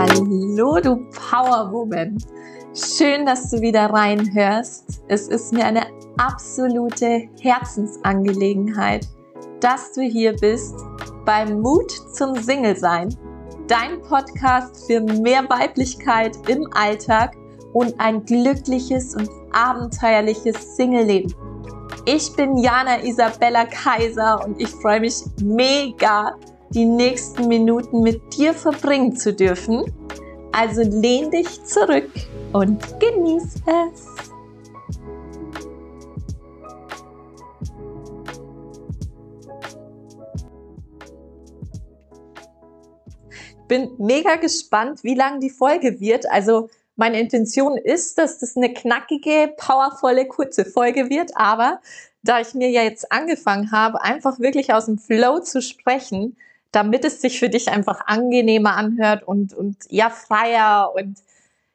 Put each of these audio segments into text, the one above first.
Hallo, du Powerwoman. Schön, dass du wieder reinhörst. Es ist mir eine absolute Herzensangelegenheit, dass du hier bist beim Mut zum Single sein. Dein Podcast für mehr Weiblichkeit im Alltag und ein glückliches und abenteuerliches Single-Leben. Ich bin Jana Isabella Kaiser und ich freue mich mega, die nächsten Minuten mit dir verbringen zu dürfen. Also lehn dich zurück und genieß es. Bin mega gespannt, wie lang die Folge wird. Also meine Intention ist, dass das eine knackige, powervolle, kurze Folge wird. Aber da ich mir ja jetzt angefangen habe, einfach wirklich aus dem Flow zu sprechen, damit es sich für dich einfach angenehmer anhört und, und ja, freier und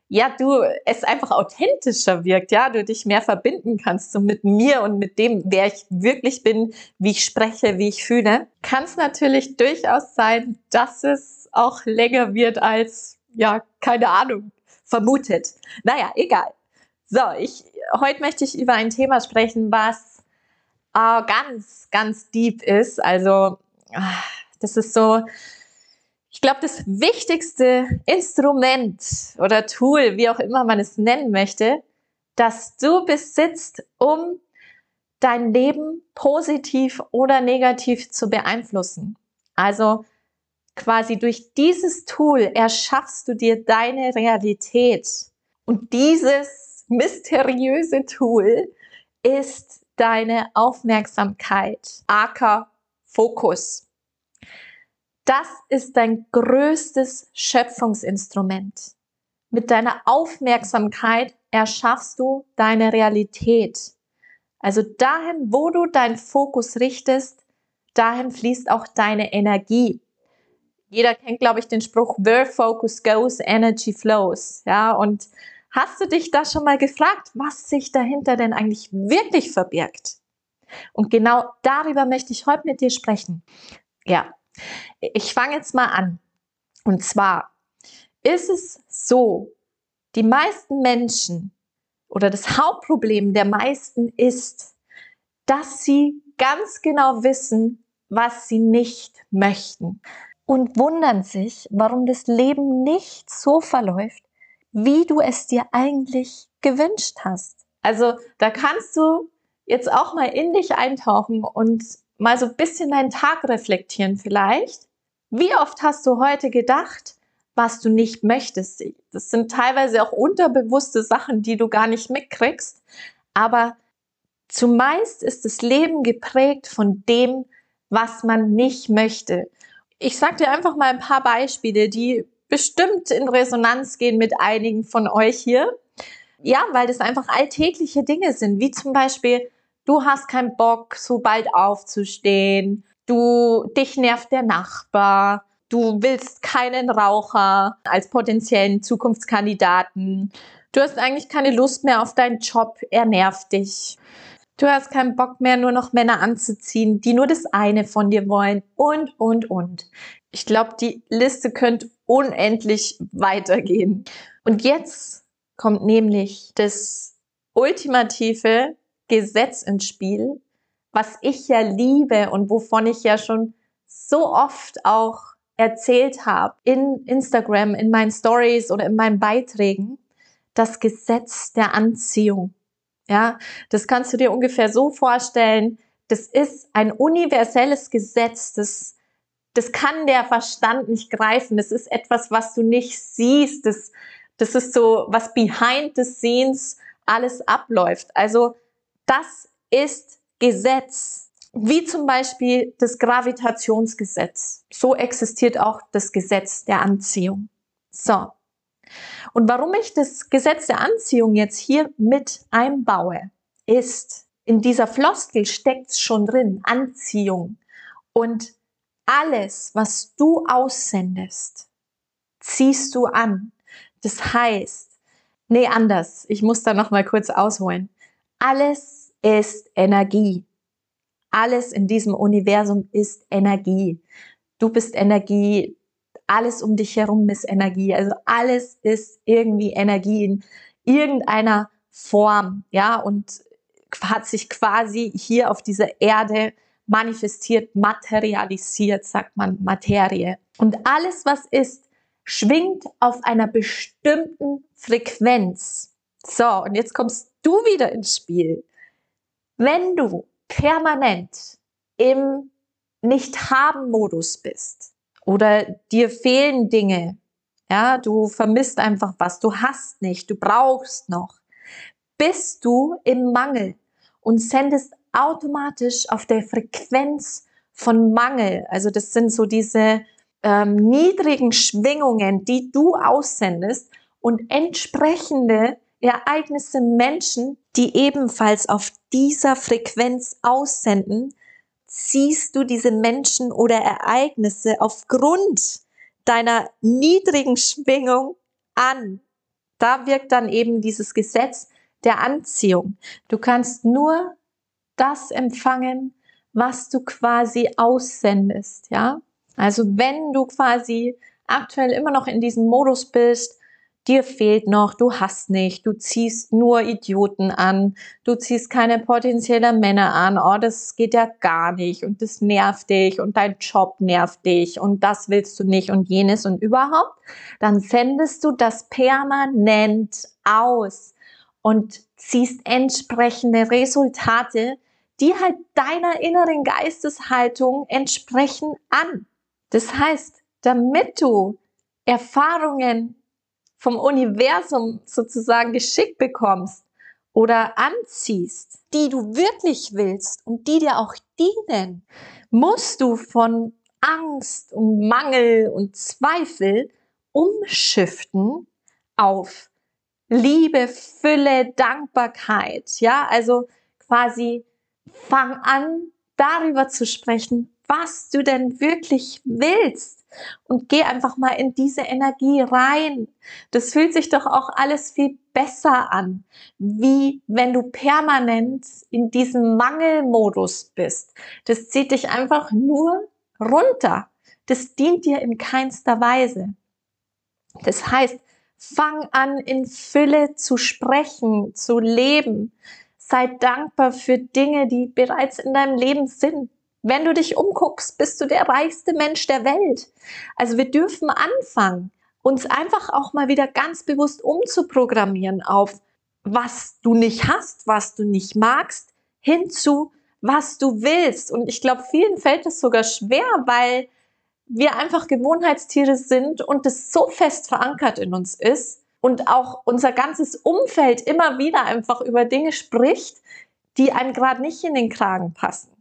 ja, du es einfach authentischer wirkt, ja, du dich mehr verbinden kannst so mit mir und mit dem, wer ich wirklich bin, wie ich spreche, wie ich fühle, kann es natürlich durchaus sein, dass es auch länger wird als, ja, keine Ahnung, vermutet. Naja, egal. So, ich, heute möchte ich über ein Thema sprechen, was äh, ganz, ganz deep ist. Also, ah, das ist so, ich glaube, das wichtigste Instrument oder Tool, wie auch immer man es nennen möchte, das du besitzt, um dein Leben positiv oder negativ zu beeinflussen. Also quasi durch dieses Tool erschaffst du dir deine Realität. Und dieses mysteriöse Tool ist deine Aufmerksamkeit, aka Fokus. Das ist dein größtes Schöpfungsinstrument. Mit deiner Aufmerksamkeit erschaffst du deine Realität. Also dahin, wo du deinen Fokus richtest, dahin fließt auch deine Energie jeder kennt, glaube ich, den Spruch, where focus goes, energy flows. Ja, und hast du dich da schon mal gefragt, was sich dahinter denn eigentlich wirklich verbirgt? Und genau darüber möchte ich heute mit dir sprechen. Ja, ich fange jetzt mal an. Und zwar ist es so, die meisten Menschen oder das Hauptproblem der meisten ist, dass sie ganz genau wissen, was sie nicht möchten und wundern sich, warum das Leben nicht so verläuft, wie du es dir eigentlich gewünscht hast. Also da kannst du jetzt auch mal in dich eintauchen und mal so ein bisschen deinen Tag reflektieren vielleicht. Wie oft hast du heute gedacht, was du nicht möchtest? Das sind teilweise auch unterbewusste Sachen, die du gar nicht mitkriegst. Aber zumeist ist das Leben geprägt von dem, was man nicht möchte. Ich sage dir einfach mal ein paar Beispiele, die bestimmt in Resonanz gehen mit einigen von euch hier. Ja, weil das einfach alltägliche Dinge sind, wie zum Beispiel, du hast keinen Bock, so bald aufzustehen, du, dich nervt der Nachbar, du willst keinen Raucher als potenziellen Zukunftskandidaten, du hast eigentlich keine Lust mehr auf deinen Job, er nervt dich. Du hast keinen Bock mehr, nur noch Männer anzuziehen, die nur das eine von dir wollen und, und, und. Ich glaube, die Liste könnte unendlich weitergehen. Und jetzt kommt nämlich das ultimative Gesetz ins Spiel, was ich ja liebe und wovon ich ja schon so oft auch erzählt habe in Instagram, in meinen Stories oder in meinen Beiträgen, das Gesetz der Anziehung. Ja, das kannst du dir ungefähr so vorstellen. Das ist ein universelles Gesetz. Das, das kann der Verstand nicht greifen. Das ist etwas, was du nicht siehst. Das, das ist so, was behind the scenes alles abläuft. Also, das ist Gesetz. Wie zum Beispiel das Gravitationsgesetz. So existiert auch das Gesetz der Anziehung. So. Und warum ich das Gesetz der Anziehung jetzt hier mit einbaue, ist, in dieser Floskel steckt schon drin, Anziehung. Und alles, was du aussendest, ziehst du an. Das heißt, nee, anders. Ich muss da noch mal kurz ausholen. Alles ist Energie. Alles in diesem Universum ist Energie. Du bist Energie, alles um dich herum ist Energie. Also alles ist irgendwie Energie in irgendeiner Form, ja, und hat sich quasi hier auf dieser Erde manifestiert, materialisiert, sagt man Materie. Und alles, was ist, schwingt auf einer bestimmten Frequenz. So, und jetzt kommst du wieder ins Spiel. Wenn du permanent im Nicht-Haben-Modus bist oder dir fehlen Dinge, ja, du vermisst einfach was, du hast nicht, du brauchst noch, bist du im Mangel und sendest automatisch auf der Frequenz von Mangel. Also das sind so diese ähm, niedrigen Schwingungen, die du aussendest und entsprechende Ereignisse Menschen, die ebenfalls auf dieser Frequenz aussenden, ziehst du diese Menschen oder Ereignisse aufgrund deiner niedrigen Schwingung an. Da wirkt dann eben dieses Gesetz der Anziehung. Du kannst nur das empfangen, was du quasi aussendest, ja? Also wenn du quasi aktuell immer noch in diesem Modus bist, dir fehlt noch, du hast nicht, du ziehst nur Idioten an, du ziehst keine potenziellen Männer an, oh, das geht ja gar nicht und das nervt dich und dein Job nervt dich und das willst du nicht und jenes und überhaupt, dann sendest du das permanent aus und ziehst entsprechende Resultate, die halt deiner inneren Geisteshaltung entsprechen an. Das heißt, damit du Erfahrungen vom Universum sozusagen geschickt bekommst oder anziehst, die du wirklich willst und die dir auch dienen, musst du von Angst und Mangel und Zweifel umschiften auf Liebe, Fülle, Dankbarkeit. Ja, also quasi fang an, darüber zu sprechen, was du denn wirklich willst. Und geh einfach mal in diese Energie rein. Das fühlt sich doch auch alles viel besser an, wie wenn du permanent in diesem Mangelmodus bist. Das zieht dich einfach nur runter. Das dient dir in keinster Weise. Das heißt, fang an, in Fülle zu sprechen, zu leben. Sei dankbar für Dinge, die bereits in deinem Leben sind. Wenn du dich umguckst, bist du der reichste Mensch der Welt. Also wir dürfen anfangen, uns einfach auch mal wieder ganz bewusst umzuprogrammieren auf, was du nicht hast, was du nicht magst, hinzu, was du willst. Und ich glaube, vielen fällt es sogar schwer, weil wir einfach Gewohnheitstiere sind und es so fest verankert in uns ist und auch unser ganzes Umfeld immer wieder einfach über Dinge spricht, die einem gerade nicht in den Kragen passen.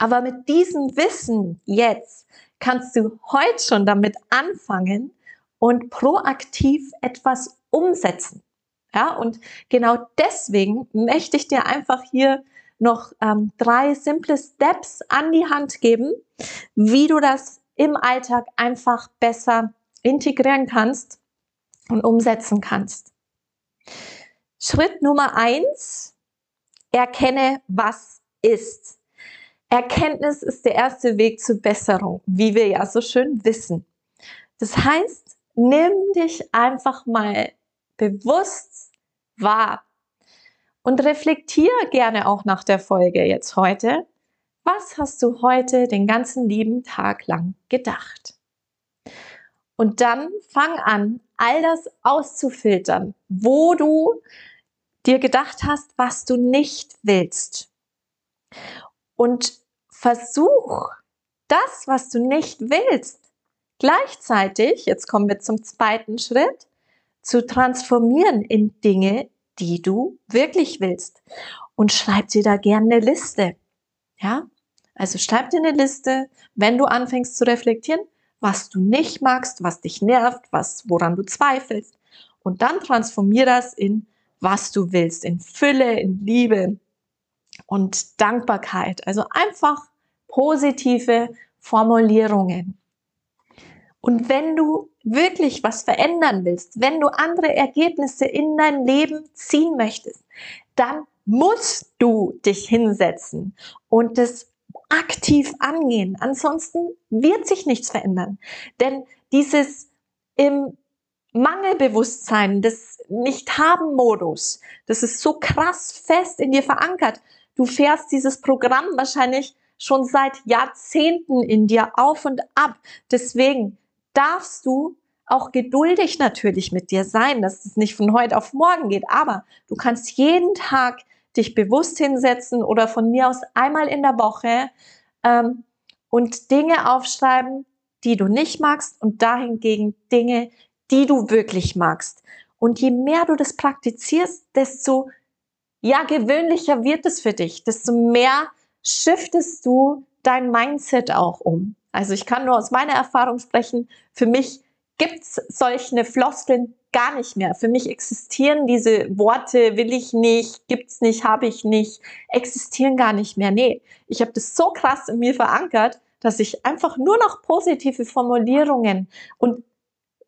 Aber mit diesem Wissen jetzt kannst du heute schon damit anfangen und proaktiv etwas umsetzen. Ja, und genau deswegen möchte ich dir einfach hier noch ähm, drei simple Steps an die Hand geben, wie du das im Alltag einfach besser integrieren kannst und umsetzen kannst. Schritt Nummer eins, erkenne, was ist. Erkenntnis ist der erste Weg zur Besserung, wie wir ja so schön wissen. Das heißt, nimm dich einfach mal bewusst wahr und reflektiere gerne auch nach der Folge jetzt heute. Was hast du heute den ganzen lieben Tag lang gedacht? Und dann fang an, all das auszufiltern, wo du dir gedacht hast, was du nicht willst. Und versuch das, was du nicht willst, gleichzeitig, jetzt kommen wir zum zweiten Schritt, zu transformieren in Dinge, die du wirklich willst. Und schreib dir da gerne eine Liste. Ja? Also schreib dir eine Liste, wenn du anfängst zu reflektieren, was du nicht magst, was dich nervt, was, woran du zweifelst. Und dann transformier das in was du willst, in Fülle, in Liebe und Dankbarkeit. Also einfach positive Formulierungen. Und wenn du wirklich was verändern willst, wenn du andere Ergebnisse in dein Leben ziehen möchtest, dann musst du dich hinsetzen und das aktiv angehen. Ansonsten wird sich nichts verändern. Denn dieses im Mangelbewusstsein, das Nicht-Haben-Modus, das ist so krass fest in dir verankert. Du fährst dieses Programm wahrscheinlich schon seit Jahrzehnten in dir auf und ab. Deswegen darfst du auch geduldig natürlich mit dir sein, dass es nicht von heute auf morgen geht. Aber du kannst jeden Tag dich bewusst hinsetzen oder von mir aus einmal in der Woche ähm, und Dinge aufschreiben, die du nicht magst und dahingegen Dinge, die du wirklich magst. Und je mehr du das praktizierst, desto ja gewöhnlicher wird es für dich, desto mehr shiftest du dein Mindset auch um. Also ich kann nur aus meiner Erfahrung sprechen. Für mich gibt's solche Floskeln gar nicht mehr. Für mich existieren diese Worte, will ich nicht, gibt's nicht, habe ich nicht, existieren gar nicht mehr. Nee, ich habe das so krass in mir verankert, dass ich einfach nur noch positive Formulierungen und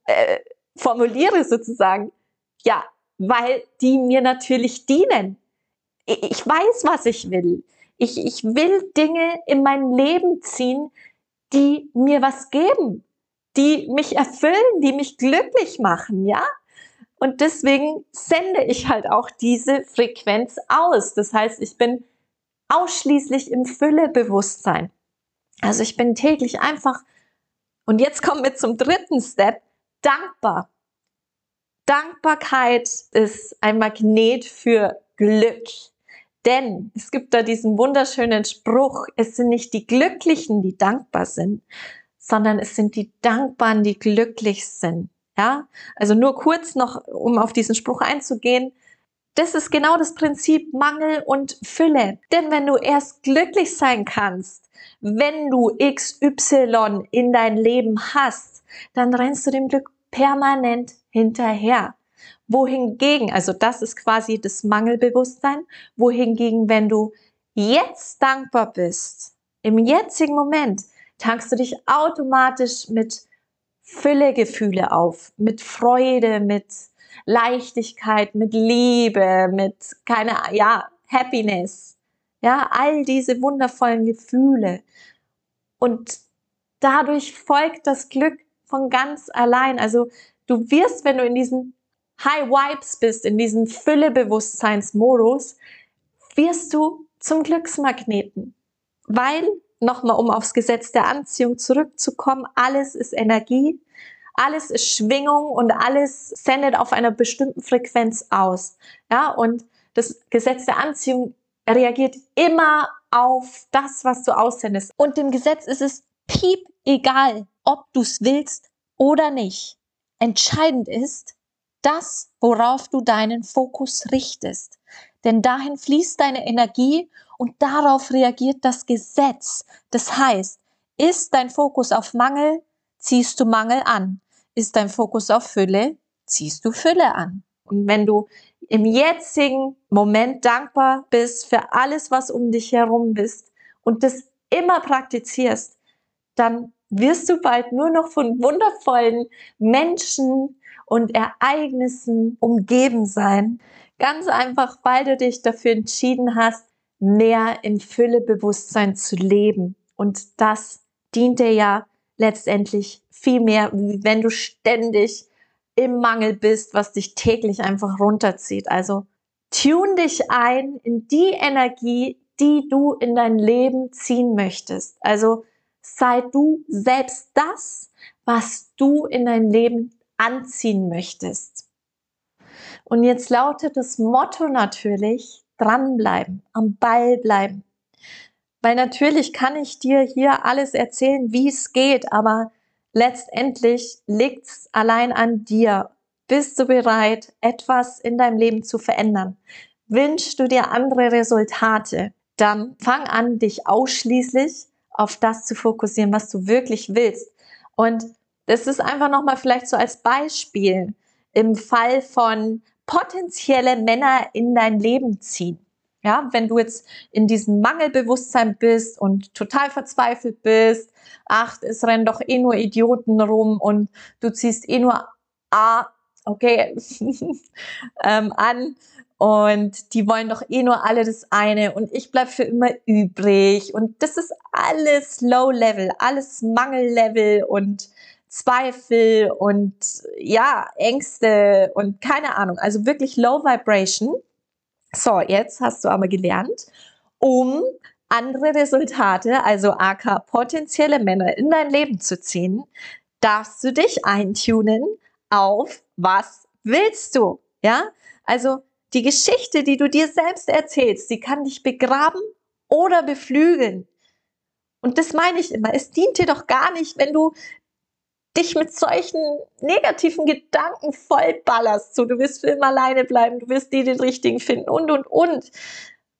äh, formuliere sozusagen. Ja, weil die mir natürlich dienen. Ich weiß, was ich will. Ich, ich will Dinge in mein Leben ziehen, die mir was geben, die mich erfüllen, die mich glücklich machen, ja? Und deswegen sende ich halt auch diese Frequenz aus. Das heißt, ich bin ausschließlich im Füllebewusstsein. Also ich bin täglich einfach, und jetzt kommen wir zum dritten Step, dankbar. Dankbarkeit ist ein Magnet für Glück. Denn es gibt da diesen wunderschönen Spruch, es sind nicht die Glücklichen, die dankbar sind, sondern es sind die Dankbaren, die glücklich sind. Ja, also nur kurz noch, um auf diesen Spruch einzugehen. Das ist genau das Prinzip Mangel und Fülle. Denn wenn du erst glücklich sein kannst, wenn du XY in dein Leben hast, dann rennst du dem Glück permanent hinterher. Wohingegen, also das ist quasi das Mangelbewusstsein, wohingegen, wenn du jetzt dankbar bist, im jetzigen Moment, tankst du dich automatisch mit Füllegefühle auf, mit Freude, mit Leichtigkeit, mit Liebe, mit keine, ja, Happiness. Ja, all diese wundervollen Gefühle. Und dadurch folgt das Glück von ganz allein. Also du wirst, wenn du in diesen High Vibes bist, in diesem Füllebewusstseinsmodus, wirst du zum Glücksmagneten. Weil nochmal um aufs Gesetz der Anziehung zurückzukommen, alles ist Energie, alles ist Schwingung und alles sendet auf einer bestimmten Frequenz aus. Ja, und das Gesetz der Anziehung reagiert immer auf das, was du aussendest. Und dem Gesetz ist es piep egal, ob du es willst oder nicht. Entscheidend ist, das, worauf du deinen Fokus richtest. Denn dahin fließt deine Energie und darauf reagiert das Gesetz. Das heißt, ist dein Fokus auf Mangel, ziehst du Mangel an. Ist dein Fokus auf Fülle, ziehst du Fülle an. Und wenn du im jetzigen Moment dankbar bist für alles, was um dich herum bist und das immer praktizierst, dann wirst du bald nur noch von wundervollen Menschen und Ereignissen umgeben sein. Ganz einfach, weil du dich dafür entschieden hast, mehr im Füllebewusstsein zu leben. Und das dient dir ja letztendlich viel mehr, wenn du ständig im Mangel bist, was dich täglich einfach runterzieht. Also tune dich ein in die Energie, die du in dein Leben ziehen möchtest. Also sei du selbst das, was du in dein Leben anziehen möchtest. Und jetzt lautet das Motto natürlich, dranbleiben, am Ball bleiben. Weil natürlich kann ich dir hier alles erzählen, wie es geht, aber letztendlich liegt es allein an dir. Bist du bereit, etwas in deinem Leben zu verändern? Wünschst du dir andere Resultate? Dann fang an, dich ausschließlich auf das zu fokussieren, was du wirklich willst. Und das ist einfach nochmal vielleicht so als Beispiel im Fall von potenzielle Männer in dein Leben ziehen. Ja, wenn du jetzt in diesem Mangelbewusstsein bist und total verzweifelt bist, ach, es rennen doch eh nur Idioten rum und du ziehst eh nur A, okay, ähm, an und die wollen doch eh nur alle das eine und ich bleib für immer übrig und das ist alles Low Level, alles Mangellevel und Zweifel und ja, Ängste und keine Ahnung. Also wirklich Low Vibration. So, jetzt hast du aber gelernt, um andere Resultate, also AK potenzielle Männer in dein Leben zu ziehen, darfst du dich eintunen auf was willst du? Ja? Also die Geschichte, die du dir selbst erzählst, die kann dich begraben oder beflügeln. Und das meine ich immer. Es dient dir doch gar nicht, wenn du dich mit solchen negativen Gedanken vollballerst. So, du wirst für immer alleine bleiben, du wirst dir den richtigen finden und, und, und.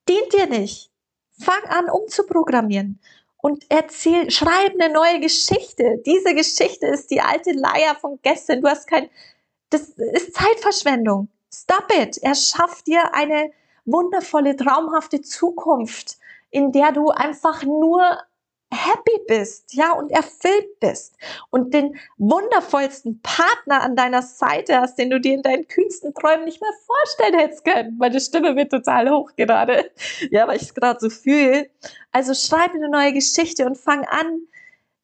Dient dir nicht. Fang an, umzuprogrammieren und erzähl, schreib eine neue Geschichte. Diese Geschichte ist die alte Leier von gestern. Du hast kein, das ist Zeitverschwendung. Stop it. Er schafft dir eine wundervolle, traumhafte Zukunft, in der du einfach nur happy bist, ja, und erfüllt bist und den wundervollsten Partner an deiner Seite hast, den du dir in deinen kühnsten Träumen nicht mehr vorstellen hättest können. Meine Stimme wird total hoch gerade, ja, weil ich es gerade so fühle. Also schreib eine neue Geschichte und fang an,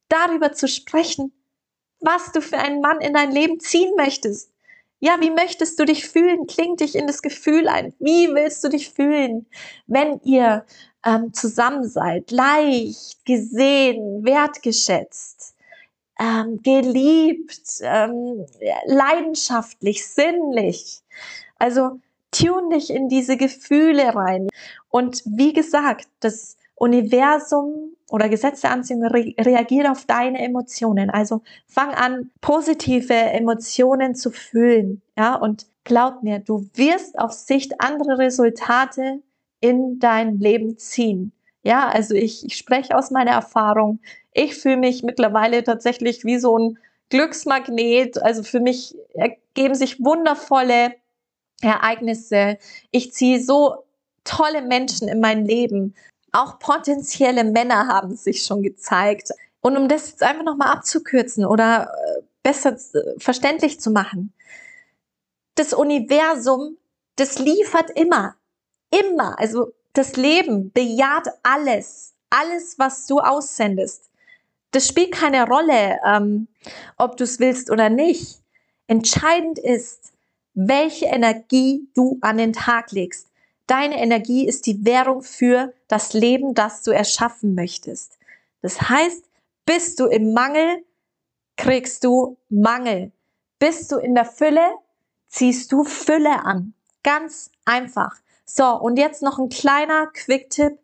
darüber zu sprechen, was du für einen Mann in dein Leben ziehen möchtest. Ja, wie möchtest du dich fühlen? Kling dich in das Gefühl ein. Wie willst du dich fühlen, wenn ihr ähm, zusammen seid? Leicht, gesehen, wertgeschätzt, ähm, geliebt, ähm, leidenschaftlich, sinnlich. Also tune dich in diese Gefühle rein. Und wie gesagt, das Universum oder Gesetz der Anziehung re reagiert auf deine Emotionen. Also fang an, positive Emotionen zu fühlen. Ja, und glaub mir, du wirst auf Sicht andere Resultate in dein Leben ziehen. Ja, also ich, ich spreche aus meiner Erfahrung. Ich fühle mich mittlerweile tatsächlich wie so ein Glücksmagnet. Also für mich ergeben sich wundervolle Ereignisse. Ich ziehe so tolle Menschen in mein Leben. Auch potenzielle Männer haben sich schon gezeigt. Und um das jetzt einfach nochmal abzukürzen oder äh, besser verständlich zu machen, das Universum, das liefert immer, immer. Also das Leben bejaht alles, alles, was du aussendest. Das spielt keine Rolle, ähm, ob du es willst oder nicht. Entscheidend ist, welche Energie du an den Tag legst. Deine Energie ist die Währung für das Leben, das du erschaffen möchtest. Das heißt, bist du im Mangel, kriegst du Mangel. Bist du in der Fülle, ziehst du Fülle an. Ganz einfach. So, und jetzt noch ein kleiner Quick-Tipp.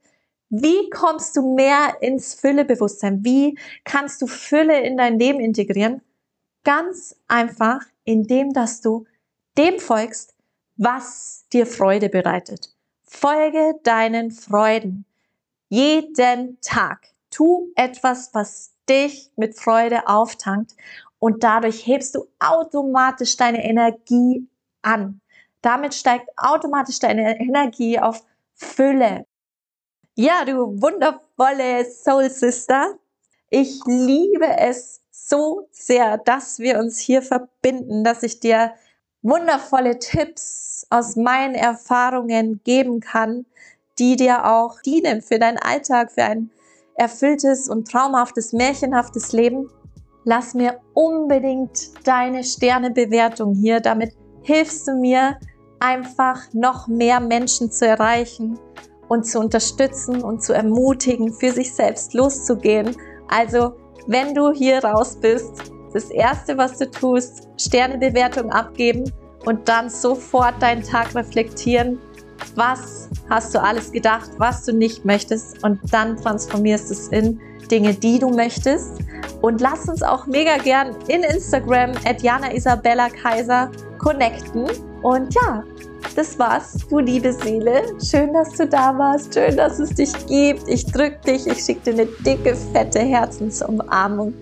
Wie kommst du mehr ins Füllebewusstsein? Wie kannst du Fülle in dein Leben integrieren? Ganz einfach, indem dass du dem folgst, was dir Freude bereitet. Folge deinen Freuden. Jeden Tag. Tu etwas, was dich mit Freude auftankt und dadurch hebst du automatisch deine Energie an. Damit steigt automatisch deine Energie auf Fülle. Ja, du wundervolle Soul Sister. Ich liebe es so sehr, dass wir uns hier verbinden, dass ich dir wundervolle Tipps aus meinen Erfahrungen geben kann, die dir auch dienen für deinen Alltag, für ein erfülltes und traumhaftes, märchenhaftes Leben, lass mir unbedingt deine Sternebewertung hier. Damit hilfst du mir einfach noch mehr Menschen zu erreichen und zu unterstützen und zu ermutigen, für sich selbst loszugehen. Also, wenn du hier raus bist, das erste, was du tust, Sternebewertung abgeben und dann sofort deinen Tag reflektieren. Was hast du alles gedacht, was du nicht möchtest und dann transformierst es in Dinge, die du möchtest. Und lass uns auch mega gern in Instagram at Jana Isabella Kaiser connecten. Und ja, das war's, du liebe Seele. Schön, dass du da warst. Schön, dass es dich gibt. Ich drück dich. Ich schicke dir eine dicke, fette Herzensumarmung.